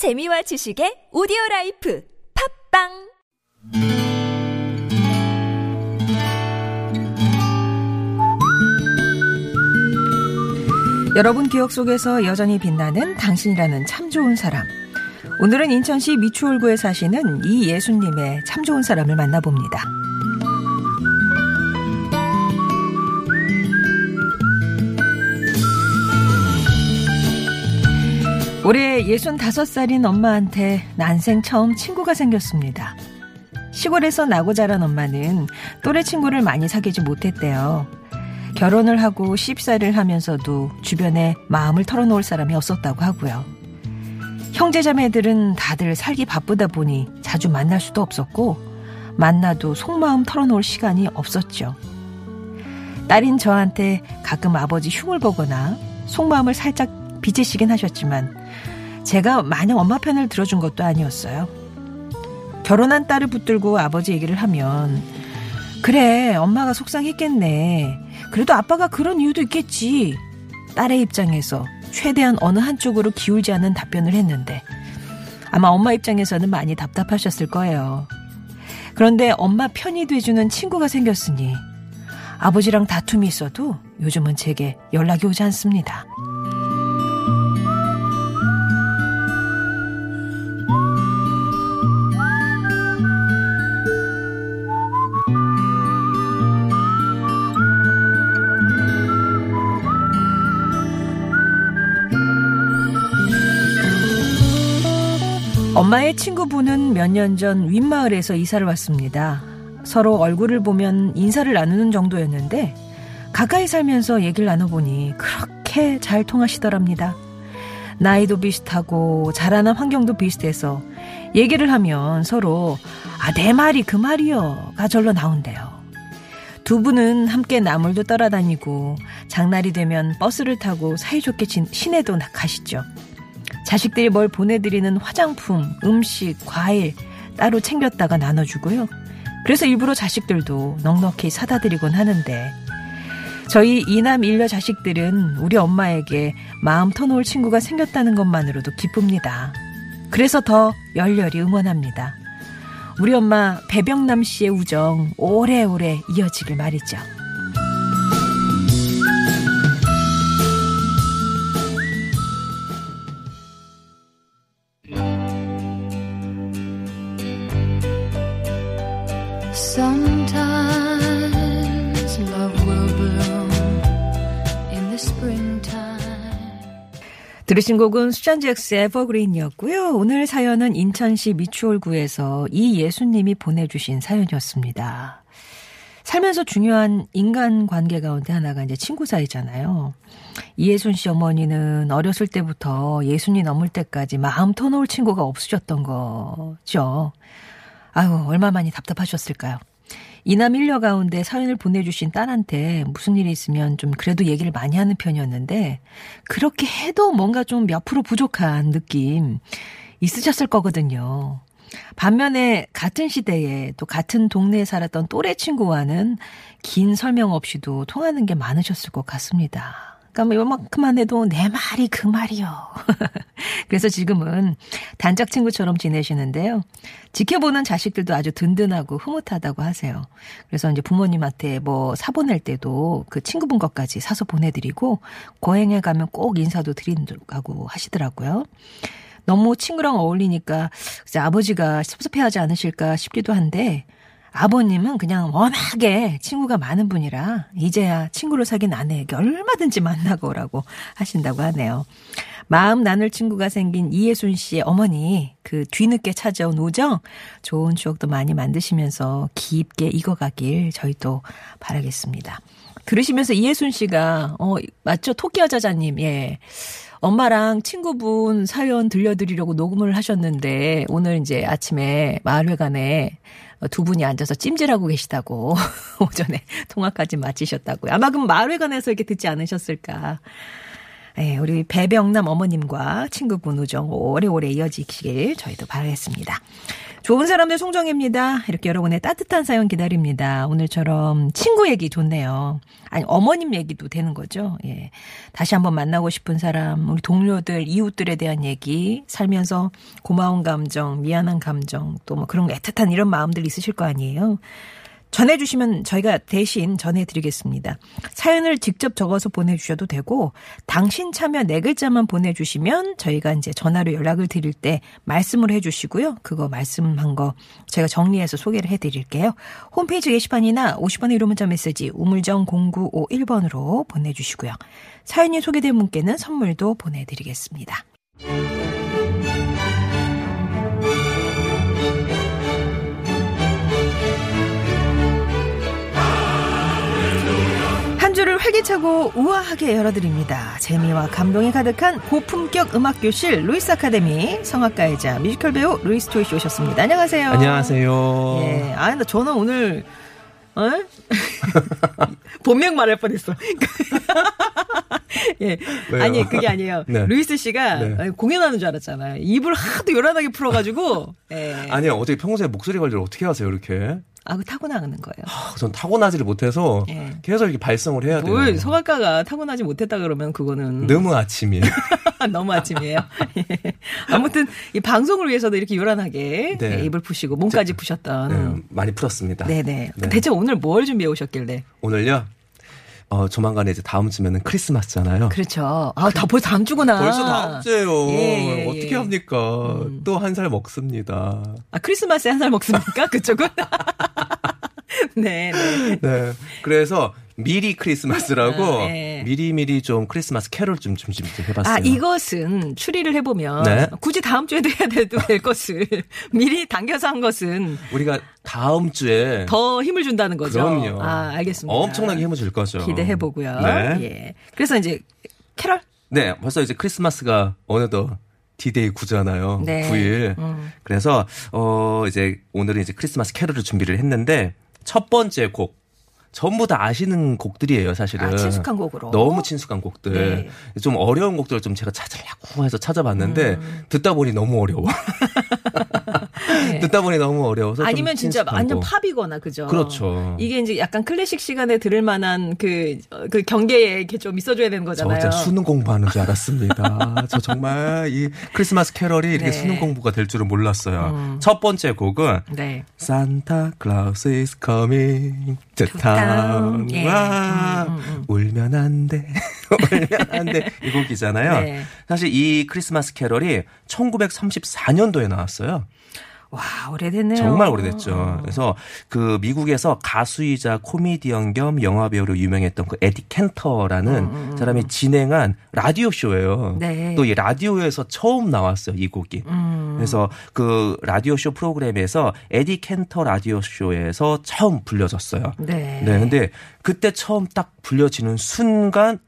재미와 지식의 오디오 라이프 팟빵 여러분 기억 속에서 여전히 빛나는 당신이라는 참 좋은 사람. 오늘은 인천시 미추홀구에 사시는 이예수님의 참 좋은 사람을 만나봅니다. 올해 65살인 엄마한테 난생 처음 친구가 생겼습니다. 시골에서 나고 자란 엄마는 또래 친구를 많이 사귀지 못했대요. 결혼을 하고 씹살을 하면서도 주변에 마음을 털어놓을 사람이 없었다고 하고요. 형제자매들은 다들 살기 바쁘다 보니 자주 만날 수도 없었고 만나도 속마음 털어놓을 시간이 없었죠. 딸인 저한테 가끔 아버지 흉을 보거나 속마음을 살짝 비치시긴 하셨지만 제가 마냥 엄마 편을 들어준 것도 아니었어요. 결혼한 딸을 붙들고 아버지 얘기를 하면 그래 엄마가 속상했겠네. 그래도 아빠가 그런 이유도 있겠지. 딸의 입장에서 최대한 어느 한쪽으로 기울지 않는 답변을 했는데 아마 엄마 입장에서는 많이 답답하셨을 거예요. 그런데 엄마 편이 돼주는 친구가 생겼으니 아버지랑 다툼이 있어도 요즘은 제게 연락이 오지 않습니다. 친구분은 몇년 전 윗마을에서 이사를 왔습니다. 서로 얼굴을 보면 인사를 나누는 정도였는데 가까이 살면서 얘기를 나눠보니 그렇게 잘 통하시더랍니다. 나이도 비슷하고 자라난 환경도 비슷해서 얘기를 하면 서로 아 내 말이 그 말이여가 절로 나온대요. 두 분은 함께 나물도 따라다니고 장날이 되면 버스를 타고 사이좋게 시내도 가시죠. 자식들이 뭘 보내드리는 화장품, 음식, 과일 따로 챙겼다가 나눠주고요. 그래서 일부러 자식들도 넉넉히 사다 드리곤 하는데 저희 이남 일녀 자식들은 우리 엄마에게 마음 터놓을 친구가 생겼다는 것만으로도 기쁩니다. 그래서 더 열렬히 응원합니다. 우리 엄마 배병남 씨의 우정 오래오래 이어지길 말이죠. 들으신 곡은 수잔 잭스의 에버그린이었고요. 오늘 사연은 인천시 미추홀구에서 이예수님이 보내주신 사연이었습니다. 살면서 중요한 인간 관계 가운데 하나가 이제 친구 사이잖아요. 이예순 씨 어머니는 어렸을 때부터 예순이 넘을 때까지 마음 터놓을 친구가 없으셨던 거죠. 아유, 얼마 만이 답답하셨을까요? 이남 일녀 가운데 사연을 보내주신 딸한테 무슨 일이 있으면 좀 그래도 얘기를 많이 하는 편이었는데 그렇게 해도 뭔가 좀 몇 프로 부족한 느낌 있으셨을 거거든요. 반면에 같은 시대에 또 같은 동네에 살았던 또래 친구와는 긴 설명 없이도 통하는 게 많으셨을 것 같습니다. 그러니까 뭐 요만큼만 해도 내 말이 그 말이요. 그래서 지금은 단짝 친구처럼 지내시는데요. 지켜보는 자식들도 아주 든든하고 흐뭇하다고 하세요. 그래서 이제 부모님한테 뭐 사보낼 때도 그 친구분 것까지 사서 보내드리고 고행에 가면 꼭 인사도 드린다고 하시더라고요. 너무 친구랑 어울리니까 아버지가 섭섭해하지 않으실까 싶기도 한데 아버님은 그냥 워낙에 친구가 많은 분이라 이제야 친구로 사귄 아내에게 얼마든지 만나고 오라고 하신다고 하네요. 마음 나눌 친구가 생긴 이예순 씨의 어머니 그 뒤늦게 찾아온 우정 좋은 추억도 많이 만드시면서 깊게 익어가길 저희도 바라겠습니다. 들으시면서 이예순 씨가 어 맞죠 토끼 여자자님 예 엄마랑 친구분 사연 들려드리려고 녹음을 하셨는데 오늘 이제 아침에 마을회관에 두 분이 앉아서 찜질하고 계시다고 오전에 통화까지 마치셨다고요. 아마 그럼 마을회관에서 이렇게 듣지 않으셨을까. 예, 우리 배병남 어머님과 친구분 우정 오래오래 이어지길 저희도 바라겠습니다. 좋은 사람들 송정혜입니다. 이렇게 여러분의 따뜻한 사연 기다립니다. 오늘처럼 친구 얘기 좋네요. 아니, 어머님 얘기도 되는 거죠. 예. 다시 한번 만나고 싶은 사람, 우리 동료들, 이웃들에 대한 얘기, 살면서 고마운 감정, 미안한 감정, 또 뭐 그런 애틋한 이런 마음들 있으실 거 아니에요. 전해주시면 저희가 대신 전해드리겠습니다. 사연을 직접 적어서 보내주셔도 되고, 당신 참여 네 글자만 보내주시면 저희가 이제 전화로 연락을 드릴 때 말씀을 해주시고요. 그거 말씀한 거 제가 정리해서 소개를 해드릴게요. 홈페이지 게시판이나 50번의 유료 문자 메시지 우물정 0951번으로 보내주시고요. 사연이 소개된 분께는 선물도 보내드리겠습니다. 활기차고 우아하게 열어드립니다. 재미와 감동이 가득한 고품격 음악교실 루이스 아카데미 성악가이자 뮤지컬 배우 루이스 초이 씨 오셨습니다. 안녕하세요. 안녕하세요. 예, 아, 나 저는 오늘 어? 본명 말할 뻔했어. 예. 왜요? 아니, 그게 아니에요. 네. 루이스 씨가 네. 공연하는 줄 알았잖아요. 입을 하도 요란하게 풀어가지고. 예. 아니요, 어떻게 평소에 목소리 관리를 어떻게 하세요, 이렇게? 아, 그 타고나는 거예요. 아, 전 타고나지를 못해서 예. 계속 이렇게 발성을 해야 돼요. 뭘 성악가가 타고나지 못했다 그러면 그거는 너무 아침이에요. 너무 아침이에요. 예. 아무튼 이 방송을 위해서도 이렇게 요란하게 네. 예, 입을 푸시고 몸까지 푸셨던. 네, 많이 풀었습니다. 네네. 네. 대체 오늘 뭘 준비해 오셨길래? 오늘요, 어, 조만간에 이제 다음 주면은 크리스마스잖아요. 그렇죠. 아, 다 벌써 다음 주구나. 벌써 다음 주에요. 예, 예, 예. 어떻게 합니까? 또한 살 먹습니다. 아, 크리스마스에 한 살 먹습니까? 그쪽은? 네, 네. 네. 그래서 미리 크리스마스라고 아, 예. 미리미리 좀 크리스마스 캐롤 좀 준비 좀 해봤어요. 아, 이것은 추리를 해보면 네. 굳이 다음 주에도 해야 돼도 될 것을 미리 당겨서 한 것은 우리가 다음 주에 더 힘을 준다는 거죠. 그럼요. 아, 알겠습니다. 엄청나게 힘을 줄 거죠. 기대해보고요. 네. 예. 그래서 이제 캐럴? 네, 벌써 이제 크리스마스가 어느덧 디데이 9잖아요. 네. 9일. 음. 그래서 어 이제 오늘은 이제 크리스마스 캐롤을 준비를 했는데 첫 번째 곡 전부 다 아시는 곡들이에요, 사실은. 아, 친숙한 곡으로. 너무 친숙한 곡들. 네. 좀 어려운 곡들을 좀 제가 찾으려고 해서 찾아봤는데 음. 듣다 보니 너무 어려워. 듣다 보니 너무 어려워서 좀 네. 아니면 진짜 완전 곡. 팝이거나 그죠. 그렇죠. 이게 이제 약간 클래식 시간에 들을 만한 그, 어, 그 경계에 이렇게 좀 있어줘야 되는 저 거잖아요. 진짜 수능 공부하는 줄 알았습니다. 저 정말 이 크리스마스 캐럴이 이렇게 네. 수능 공부가 될 줄은 몰랐어요. 첫 번째 곡은 네. Santa Claus is coming to town. 예. 와, 울면 안 돼. 울면 안 돼. 이 곡이잖아요. 네. 사실 이 크리스마스 캐럴이 1934년도에 나왔어요. 와, 오래됐네요. 정말 오래됐죠. 그래서 그 미국에서 가수이자 코미디언 겸 영화 배우로 유명했던 그 에디 캔터라는 사람이 진행한 라디오 쇼예요. 음, 네. 또이 라디오에서 처음 나왔어요, 이 곡이. 음. 그래서 그 라디오 쇼 프로그램에서 에디 캔터 라디오 쇼에서 처음 불려졌어요. 네. 네, 근데 그때 처음 딱 불려지는 순간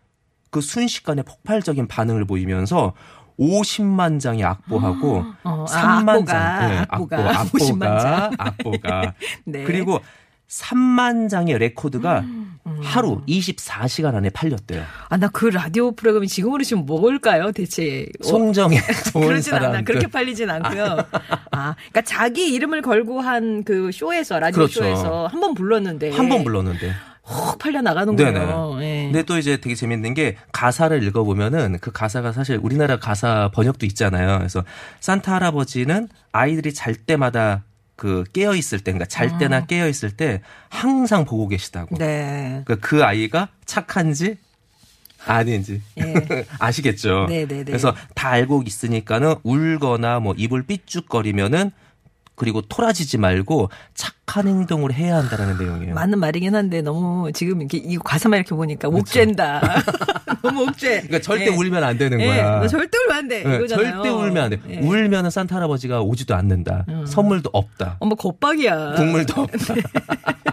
그 순식간에 폭발적인 반응을 보이면서 50만 장이 악보하고 어, 아, 3만 악보가, 장, 네, 악보가, 악보, 50만 악보가, 장. 악보가. 네. 그리고 3만 장의 레코드가 음, 하루 24시간 안에 팔렸대요. 아, 나 그 라디오 프로그램이 지금으로 치면 뭘까요, 대체? 어, 송정의 그러진 않아. 사람. 그렇게 팔리진 않고요. 아, 그러니까 자기 이름을 걸고 한 그 쇼에서 라디오 그렇죠. 쇼에서 한 번 불렀는데 한 번 불렀는데. 확 팔려 나가는군요. 예. 근데 또 이제 되게 재밌는 게 가사를 읽어보면은 그 가사가 사실 우리나라 가사 번역도 있잖아요. 그래서 산타 할아버지는 아이들이 잘 때마다 그 깨어 있을 때, 그러니까 잘 때나 깨어 있을 때 항상 보고 계시다고. 음. 네. 그러니까 그 아이가 착한지 아닌지 예. 아시겠죠. 네네네. 그래서 다 알고 있으니까는 울거나 뭐 입을 삐죽거리면은 그리고 토라지지 말고 착한 행동을 해야 한다라는 내용이에요. 맞는 말이긴 한데 너무 지금 이렇게 이 가사만 이렇게 보니까 옥죄다. 너무 옥죄. 그러니까 절대 예. 울면 안 되는 예, 거야. 너 절대 울면 안 돼. 네, 이거잖아요. 절대 울면 안 돼. 예. 울면은 산타 할아버지가 오지도 않는다. 선물도 없다. 어머 겁박이야. 국물도 없다.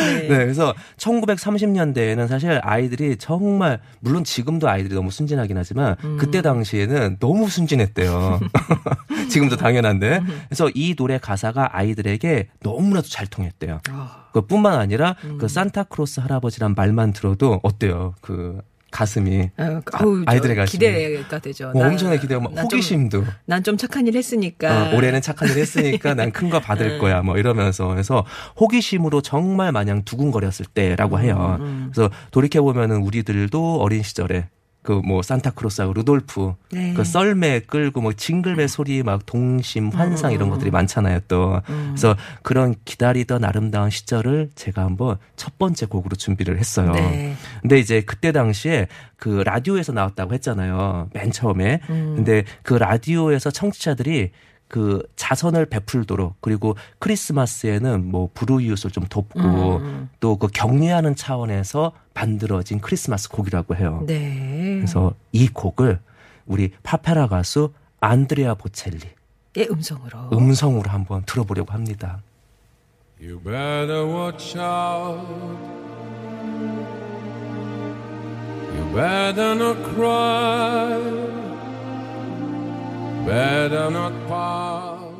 네. 네, 그래서 1930년대에는 사실 아이들이 정말 물론 지금도 아이들이 너무 순진하긴 하지만 음. 그때 당시에는 너무 순진했대요. 지금도 당연한데. 그래서 이 노래 가사가 아이들에게 너무나도 잘 통했대요. 아, 그뿐만 아니라 음. 그 산타크로스 할아버지란 말만 들어도 어때요? 그 어, 가슴이 아, 아우, 저 아이들의 가슴이 기대가 되죠. 뭐 나- 엄청나게 기대고 막난 좀- 호기심도 난 좀 착한 일 했으니까. 어, 올해는 착한 일 했으니까 난 큰거 네. 받을 거야. 뭐 이러면서 그래서 호기심으로 정말 마냥 두근거렸을 때라고 음, 해요. 그래서 돌이켜 보면은 우리들도 어린 시절에 그 뭐 산타크로스하고 루돌프 네. 그 썰매 끌고 뭐 징글벨 소리 막 동심 음, 환상 이런 것들이 많잖아요 또 그래서 그런 기다리던 아름다운 시절을 제가 한번 첫 번째 곡으로 준비를 했어요. 네. 근데 이제 그때 당시에 그 라디오에서 나왔다고 했잖아요. 맨 처음에. 음. 근데 그 라디오에서 청취자들이 그 자선을 베풀도록 그리고 크리스마스에는 뭐 불우이웃을 좀 돕고 음. 또그 격려하는 차원에서 만들어진 크리스마스 곡이라고 해요. 네. 그래서 이 곡을 우리 파페라 가수 안드레아 보첼리 예, 음성으로. 음성으로 한번 들어보려고 합니다. You better watch out. You better not cry. Better not pout.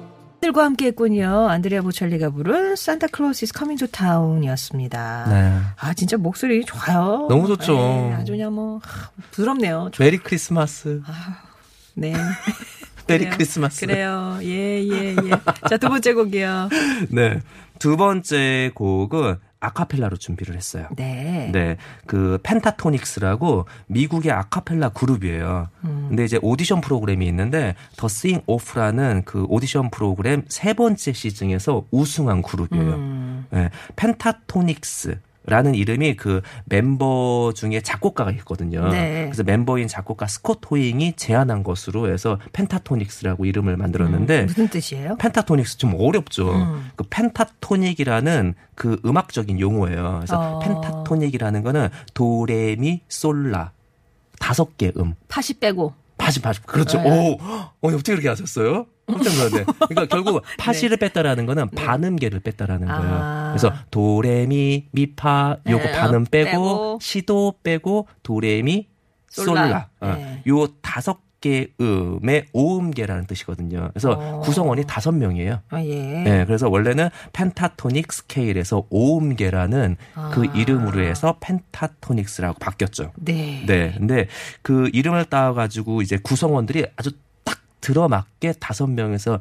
들과 함께 했군요. 안드레아 보첼리가 부른 산타 클로스 is coming to town이었습니다. 네. 아, 진짜 목소리 좋아요. 너무 좋죠. 네, 아주 그냥 뭐, 하, 부드럽네요. 메리 크리스마스. 네. 메리 그래요. 크리스마스. 그래요. 예, 예, 예. 자, 두 번째 곡이요. 네. 두 번째 곡은 아카펠라로 준비를 했어요. 네. 네. 그 펜타토닉스라고 미국의 아카펠라 그룹이에요. 음. 근데 이제 오디션 프로그램이 있는데 The Sing Off라는 그 오디션 프로그램 세 번째 시즌에서 우승한 그룹이에요. 음. 네. 펜타토닉스 라는 이름이 그 멤버 중에 작곡가가 있거든요. 네. 그래서 멤버인 작곡가 스콧 호잉이 제안한 것으로 해서 펜타토닉스라고 이름을 만들었는데 무슨 뜻이에요? 펜타토닉스 좀 어렵죠. 음. 그 pentatonic이라는 그 음악적인 용어예요. 그래서 어. pentatonic이라는 거는 도레미 솔라 다섯 개 음. 파시 빼고. 파시 파시 그렇죠. 네. 오, 어, 어떻게 그렇게 하셨어요? 깜짝 놀랐네. 그러니까 결국 파시를 뺐다라는 거는 반음계를 뺐다라는 거예요. 네. 아. 그래서 도레미 미파 요거 네, 반음 빼고, 빼고. 시도 빼고 도레미 솔라. 솔라. 어, 네. 요 다섯 개 음의 오음계라는 뜻이거든요. 그래서 어. 구성원이 다섯 명이에요. 아, 예. 네, 그래서 원래는 펜타토닉 스케일에서 오음계라는 그 아. 이름으로 해서 펜타토닉스라고 바뀌었죠. 네. 네. 근데 그 이름을 따가지고 이제 구성원들이 아주 딱 들어맞게 다섯 명에서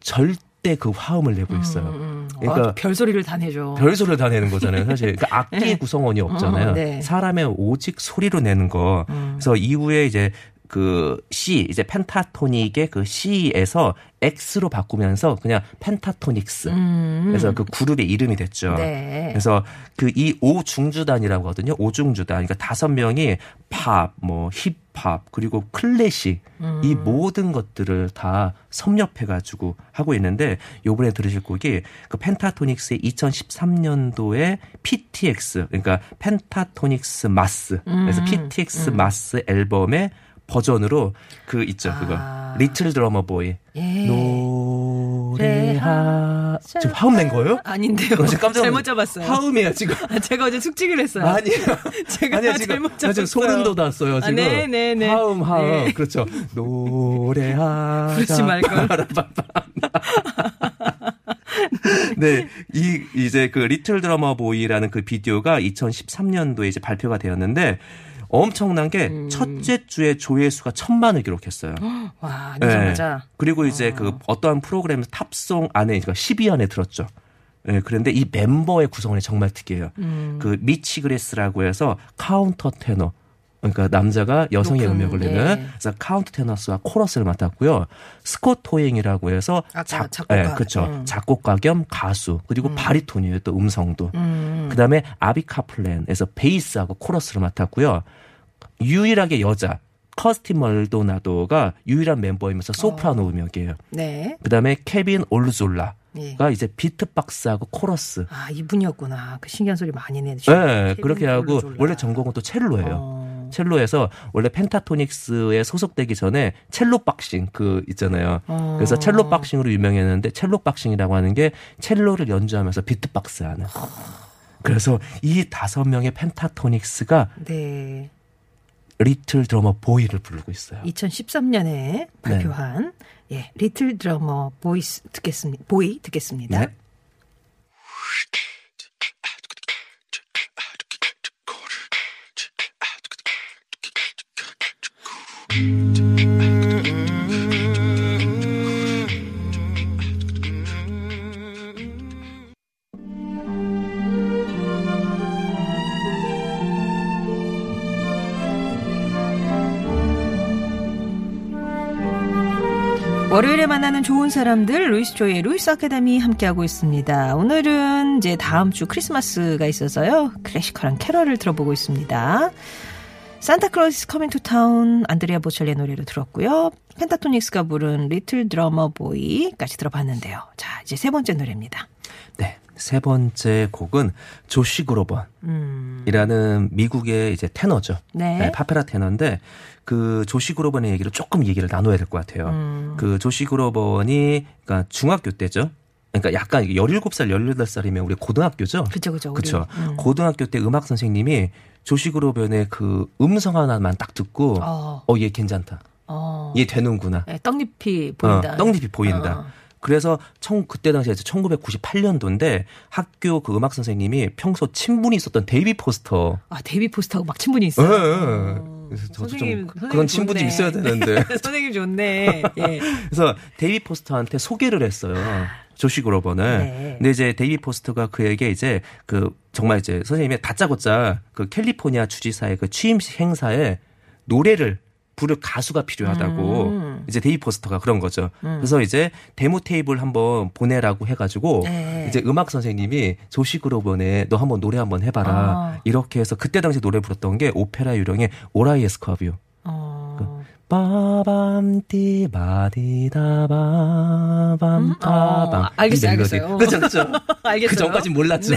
절대 그 화음을 내고 있어요. 음, 그러니까 어, 별소리를 다 내죠. 별소리를 다 내는 거잖아요, 사실. 그러니까 악기의 네. 구성원이 없잖아요. 어, 네. 사람의 오직 소리로 내는 거. 음. 그래서 이후에 이제 그 C, 이제 펜타토닉의 그 C에서 X로 바꾸면서 그냥 펜타토닉스. 음. 그래서 그 그룹의 이름이 됐죠. 네. 그래서 그 이 오중주단이라고 하거든요. 오중주단. 그러니까 다섯 명이 팝, 뭐 힙 합, 그리고 클래식 음. 이 모든 것들을 다 섭렵해 가지고 하고 있는데 요번에 들으실 곡이 그 펜타토닉스의 2013년도에 PTX 그러니까 펜타토닉스 마스 그래서 음. PTX 마스 앨범의 버전으로 그 있죠 그거 아. 리틀 드러머 보이 예. 노래하 지금 화음 낸 거예요? 아닌데요. 깜짝 잘못 잡았어요. 화음이야 지금. 아, 제가 어제 숙직을 했어요. 아니요. 제가 아니야 지금 잘못 나 잡았어요. 지금 소름 돋았어요 아, 지금. 네, 네, 네. 화음 화음 네. 그렇죠. 노래하자. 부르지 말걸. 네, 이 이제 그 Little Drummer Boy라는 그 비디오가 2013년도에 이제 발표가 되었는데 엄청난 게 음. 첫째 주에 조회수가 천만을 기록했어요. 와, 네. 내자마자. 그리고 이제 그 어떠한 프로그램 top song 안에 그러니까 10위 안에 들었죠. 예, 그런데 이 멤버의 구성원이 정말 특이해요. 음. 그 미치 그래시라고 해서 카운터 테너. 그러니까 남자가 여성의 높은, 음역을 내는 예. 그래서 카운터 테너스와 코러스를 맡았고요. 스콧 호잉이라고 해서 아까 작- 작곡가. 예, 그렇죠. 음. 작곡가 겸 가수 그리고 바리톤이에요. 또 음성도. 음. 그다음에 아비 카플랜에서 베이스하고 코러스를 맡았고요. 유일하게 여자 커스틴 멀도나도가 유일한 멤버이면서 소프라노 음역이에요. 네. 그다음에 케빈 올루졸라 가 예. 이제 비트박스하고 코러스. 아, 이분이었구나. 그 신기한 소리 많이 내주 네, 그렇게 하고 원래 전공은 또 첼로예요. 어. 첼로에서 원래 펜타토닉스에 소속되기 전에 첼로 boxing 그 있잖아요. 어. 그래서 첼로 boxing으로 유명했는데 첼로 boxing이라고 하는 게 첼로를 연주하면서 비트박스 하는. 그래서 이 다섯 명의 펜타토닉스가 네. Little Drummer Boy를 부르고 있어요. 2013년에 발표한 예, Little Drummer Boys 듣겠습니다. Boy 듣겠습니다. 네. 월요일에 만나는 좋은 사람들 루이스 조의 루이스 아카데미 함께하고 있습니다. 오늘은 이제 다음 주 크리스마스가 있어서요. classical한 캐럴을 들어보고 있습니다. Santa Claus Coming to Town 안드레아 보첼리 노래로 들었고요. 펜타토닉스가 부른 Little Drummer Boy까지 들어봤는데요. 자, 이제 세 번째 노래입니다. 네. 세 번째 곡은 조시 그로번이라는 미국의 이제 테너죠. 네. 파페라 테너인데 그 조시 그로번의 얘기를 조금 얘기를 나눠야 될 것 같아요. 음. 그 조시 그로번이 그러니까 중학교 때죠. 그러니까 약간 17살, 18살이면 우리 고등학교죠. 그죠, 그죠. 그렇죠. 음. 고등학교 때 음악 선생님이 조시 그로번의 그 음성 하나만 딱 듣고 어, 어, 얘 괜찮다. 어. 얘 되는구나. 네, 떡잎이 보인다. 어, 떡잎이 보인다. 어. 그래서 청 그때 당시에 1998년도인데 학교 그 음악 선생님이 평소 친분이 있었던 데이비 포스터. 아, 데이비 포스터하고 막 친분이 예, 있어요. 예. 그래서 저도 선생님, 좀 선생님 그런 친분이. 있어야 되는데. 선생님 좋네. 예. 그래서 데이비 포스터한테 소개를 했어요. 조시 그로버는. 네. 근데 이제 데이비 포스터가 그에게 이제 그 정말 이제 선생님의 다짜고짜 그 캘리포니아 주지사의 그 취임식 행사에 노래를 부를 가수가 필요하다고 음. 이제 데이비 포스터가 그런 거죠. 그래서 이제 데모 테이프를 한번 보내라고 해가지고 네. 이제 음악 선생님이 조시 그로번에 너 한번 노래 한번 해봐라 아. 이렇게 해서 그때 당시 노래 불렀던 게 오페라 유령의 All I Ask of You. 어. 빠밤 띠 바디다 바밤 빠밤 어, 알겠어요, 알겠어요. 그죠 그죠 알겠어요. 그 전까진 몰랐죠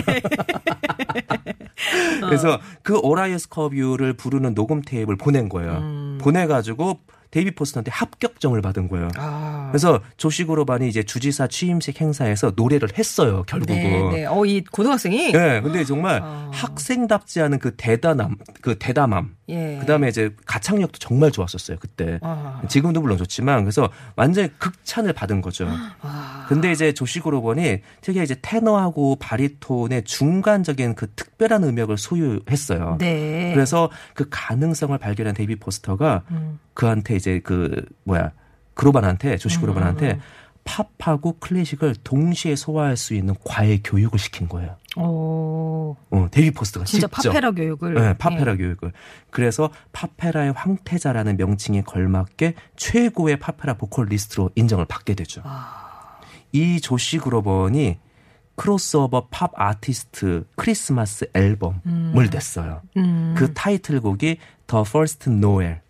그래서 그 오라이어스 커뷰를 부르는 녹음 테이프를 보낸 거예요 보내가지고 데이비 포스터한테 합격점을 받은 거예요 아. 그래서 조시 그로반이 이제 주지사 취임식 행사에서 노래를 했어요 결국은 네, 네. 어, 이 고등학생이 네, 근데 정말 어. 학생답지 않은 그 대단함, 그 대담함. 예. 그다음에 이제 가창력도 정말 좋았었어요 그때. 아. 지금도 물론 좋지만 그래서 완전히 극찬을 받은 거죠. 아. 근데 이제 조시 그로번이 특히 이제 테너하고 바리톤의 중간적인 그 특별한 음역을 소유했어요. 네. 그래서 그 가능성을 발견한 데이비 포스터가 음. 그한테 이제 그 뭐야 그로반한테 조시 음, 그로반한테 팝하고 클래식을 동시에 소화할 수 있는 과외 교육을 시킨 거예요. 오. 어, 데이비 포스터가 진짜 직접. 파페라 교육을. 네, 파페라 예. 교육을. 그래서 파페라의 황태자라는 명칭에 걸맞게 최고의 파페라 보컬리스트로 인정을 받게 되죠. 아. 이 조시 그로번이 크로스오버 팝 아티스트 크리스마스 앨범을 냈어요. 음. 그 타이틀곡이 The First Noel.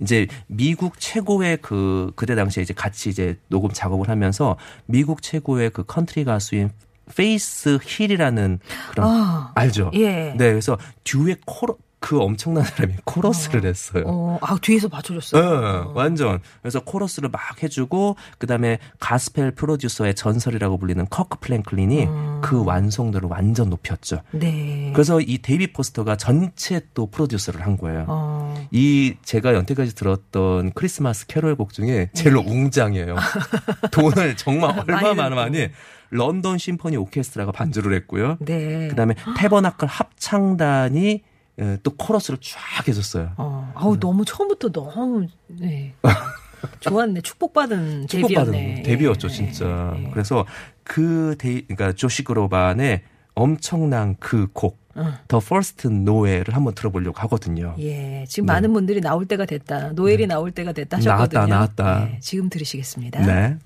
이제 미국 최고의 그 그때 당시에 이제 같이 이제 녹음 작업을 하면서 미국 최고의 그 컨트리 가수인 페이스 힐이라는 그런 아. 알죠? 예. 네, 그래서 듀엣 코러 그 엄청난 사람이 코러스를 했어요. 어, 아, 뒤에서 맞춰줬어요. 네, 완전. 그래서 코러스를 막 해주고 그 다음에 가스펠 프로듀서의 전설이라고 불리는 커크 플랭클린이 음. 그 완성도를 완전 높였죠. 네. 그래서 이 데이비 포스터가 전체 또 프로듀서를 한 거예요. 어. 이 제가 여태까지 들었던 크리스마스 캐롤곡 중에 제일 웅장해요. 돈을 정말 얼마 많이 많이 런던 심포니 오케스트라가 반주를 했고요. 네. 그다음에 태버나클 합창단이 예, 또 코러스를 쫙 해줬어요. 어. 아우, 너무 처음부터 너무, 네. 좋았네. 축복받은 축복받은 데뷔였네. 데뷔였죠, 예, 진짜. 예, 예. 그래서 그 데이, 그러니까 조시 그로반의 엄청난 그 곡, 응. The First Noel을 한번 들어보려고 하거든요. 예, 지금 많은 분들이 나올 때가 됐다. 노엘이 나올 때가 됐다 하셨거든요. 네. 나왔다, 나왔다. 예, 지금 들으시겠습니다. 네.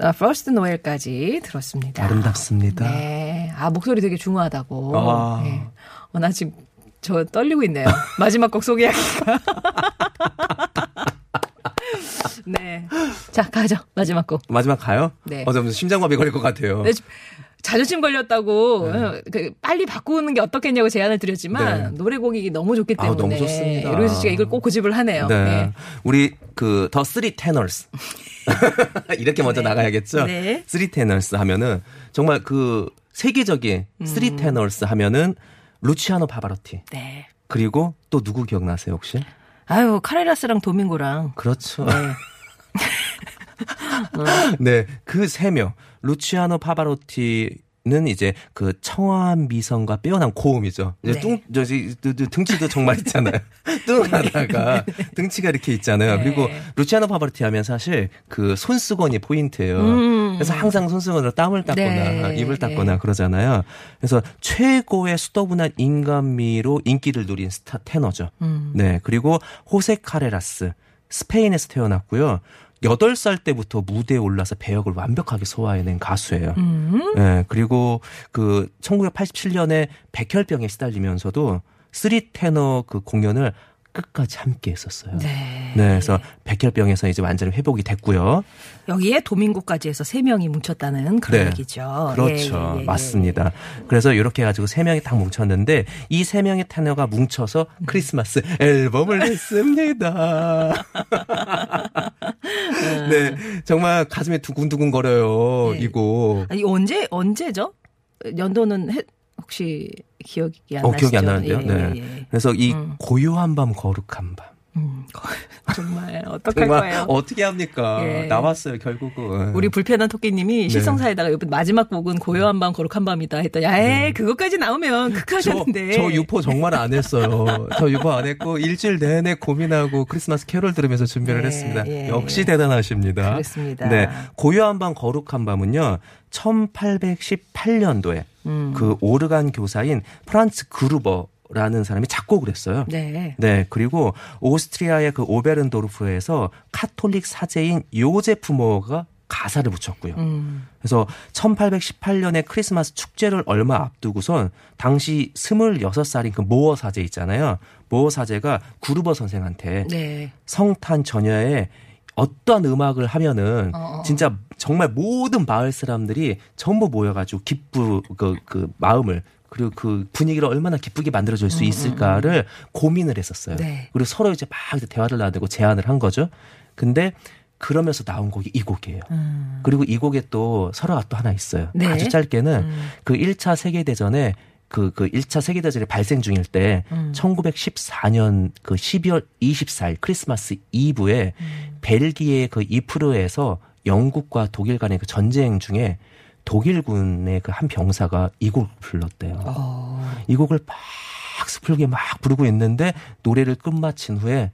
아, First Noel까지 들었습니다. 아름답습니다. 네. 아, 목소리 되게 중후하다고. 아. 예. 어, 나 지금 저 떨리고 있네요. 마지막 곡 소개하기가. 네. 자, 가죠. 마지막 곡. 마지막 가요? 네. 어, 좀 심장마비 걸릴 것 같아요. 네, 자존심 걸렸다고 네. 어, 그 빨리 바꾸는 게 어떻겠냐고 제안을 드렸지만 네. 노래곡이 너무 좋기 때문에 너무 좋습니다. 루이스 씨가 이걸 꼭 고집을 하네요. 네. 네. 우리 그 The Three Tenors 이렇게 먼저 네. 나가야겠죠. 네. Three Tenors 하면은 정말 그 세계적인 음. Three Tenors 하면은 루치아노 파바로티 네. 그리고 또 누구 기억나세요 혹시? 아유 카레라스랑 도밍고랑 그렇죠. 네. 네, 그 세 명. 루치아노 파바로티는 는 이제 그 청아한 미성과 빼어난 고음이죠. 이제 네. 뚱, 드- 드- 등치도 정말 있잖아요. 뚱하다가 등치가 이렇게 있잖아요. 네. 그리고 루치아노 파바로티 하면 사실 그 손수건이 포인트예요. 음. 그래서 항상 손수건으로 땀을 닦거나 네. 입을 닦거나 그러잖아요. 그래서 최고의 수더분한 인간미로 인기를 누린 스타 테너죠. 음. 네. 그리고 호세 카레라스 스페인에서 태어났고요. 8살 때부터 무대에 올라서 배역을 완벽하게 소화해낸 가수예요. 음. 네, 그리고 그 1987년에 백혈병에 시달리면서도 Three 테너 그 공연을 끝까지 함께 했었어요. 네. 네, 그래서 백혈병에서 이제 완전히 회복이 됐고요. 여기에 도민고까지 해서 세 명이 뭉쳤다는 그런 네. 얘기죠. 그렇죠. 예, 예, 예, 맞습니다. 그래서 이렇게 해가지고 세 명이 딱 뭉쳤는데 이 세 명의 테너가 뭉쳐서 크리스마스 앨범을 냈습니다. 네, 정말 가슴이 두근두근 거려요. 네. 이거. 아니 언제 언제죠? 연도는 해- 혹시 기억이 안 어, 나시죠? 기억이 안 나는데요. 예, 네. 예, 예. 그래서 이 음. 고요한 밤 거룩한 밤. 음, 정말 어떡할 정말 거예요? 어떻게 합니까? 예. 나왔어요 결국은. 우리 불편한 토끼님이 네. 실성사에다가 이번 마지막 곡은 고요한 밤 거룩한 밤이다 했더니 에이 그것까지 나오면 저, 극하셨는데 저 유포 정말 안 했어요. 저 유포 안 했고 일주일 내내 고민하고 크리스마스 캐롤 들으면서 준비를 예, 했습니다. 예, 역시 예. 대단하십니다. 그렇습니다. 네, 고요한 밤 거룩한 밤은요. 1818년도에 음. 그 오르간 교사인 프란츠 그루버 라는 사람이 작곡을 했어요. 네. 네, 그리고 오스트리아의 그 오베른도르프에서 카톨릭 사제인 요제프 모어가 가사를 붙였고요. 음. 그래서 1818년에 크리스마스 축제를 얼마 앞두고선 당시 26살인 그 모어 사제 있잖아요. 모어 사제가 그루버 선생한테 네. 성탄 전야에 어떤 음악을 하면은 어, 어. 진짜 정말 모든 마을 사람들이 전부 모여가지고 기쁘 그, 그 마음을 그리고 그 분위기를 얼마나 기쁘게 만들어줄 수 있을까를 고민을 했었어요. 음, 네. 그리고 서로 이제 막 대화를 나누고 제안을 한 거죠. 근데 그러면서 나온 곡이 이 곡이에요. 음. 그리고 이 곡에 또 설화가 또 하나 있어요. 네. 아주 짧게는 음. 그 1차 세계대전에 그, 그 1차 세계대전이 발생 중일 때, 음. 1914년 그 12월 24일 크리스마스 이브에 음. 벨기에 그 이프르에서 영국과 독일 간의 그 전쟁 중에 독일군의 그 한 병사가 이 곡을 불렀대요. 어. 이 곡을 막 슬프게 막 부르고 있는데 노래를 끝마친 후에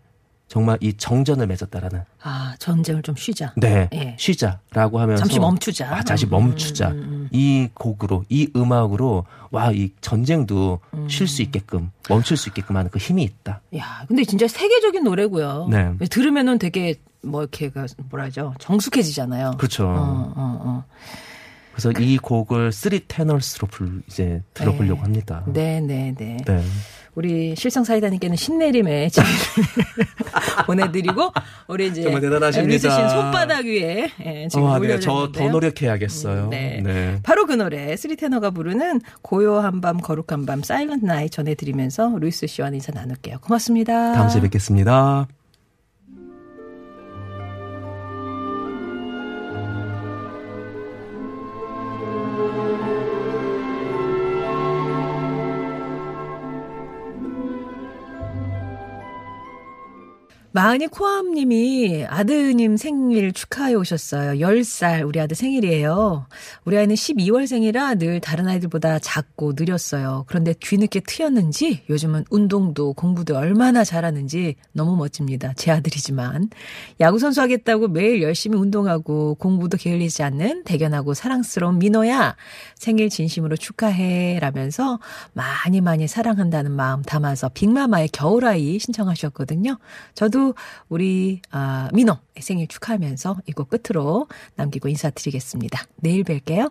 정말 이 정전을 맺었다라는 아 전쟁을 좀 쉬자. 네, 예. 쉬자라고 하면서 잠시 멈추자. 아, 잠시 음, 멈추자. 음, 음, 이 곡으로 이 음악으로 와 이 전쟁도 음. 쉴수 있게끔 멈출 수 있게끔 하는 그 힘이 있다. 야, 근데 진짜 세계적인 노래고요. 네. 들으면은 되게 뭐 이렇게 그 뭐라죠 정숙해지잖아요. 그렇죠. 어, 어, 어. 그래서 이 곡을 Three Tenors로 불 이제 들어보려고 네. 합니다. 네, 네, 네. 네. 우리 실성 사이다님께는 신내림의 지혜를 보내드리고 우리 이제 정말 대단하십니다. 씨는 손바닥 위에 예, 지금 아, 네. 저 더 노력해야겠어요. 음, 네. 네. 바로 그 노래 Three 테너가 부르는 고요한 밤 거룩한 밤 Silent Night 전해드리면서 루이스 씨와 인사 나눌게요. 고맙습니다. 다음 주에 뵙겠습니다. 마흔이 코암님이 아드님 생일 축하해 오셨어요. 10살 우리 아들 생일이에요. 우리 아이는 12월생이라 늘 다른 아이들보다 작고 느렸어요. 그런데 뒤늦게 트였는지 요즘은 운동도 공부도 얼마나 잘하는지 너무 멋집니다. 제 아들이지만. 야구선수 하겠다고 매일 열심히 운동하고 공부도 게을리지 않는 대견하고 사랑스러운 민호야. 생일 진심으로 축하해. 라면서 많이 많이 사랑한다는 마음 담아서 빅마마의 겨울아이 신청하셨거든요. 저도 우리 아, 민호 생일 축하하면서 이 곡 끝으로 남기고 인사드리겠습니다. 내일 뵐게요.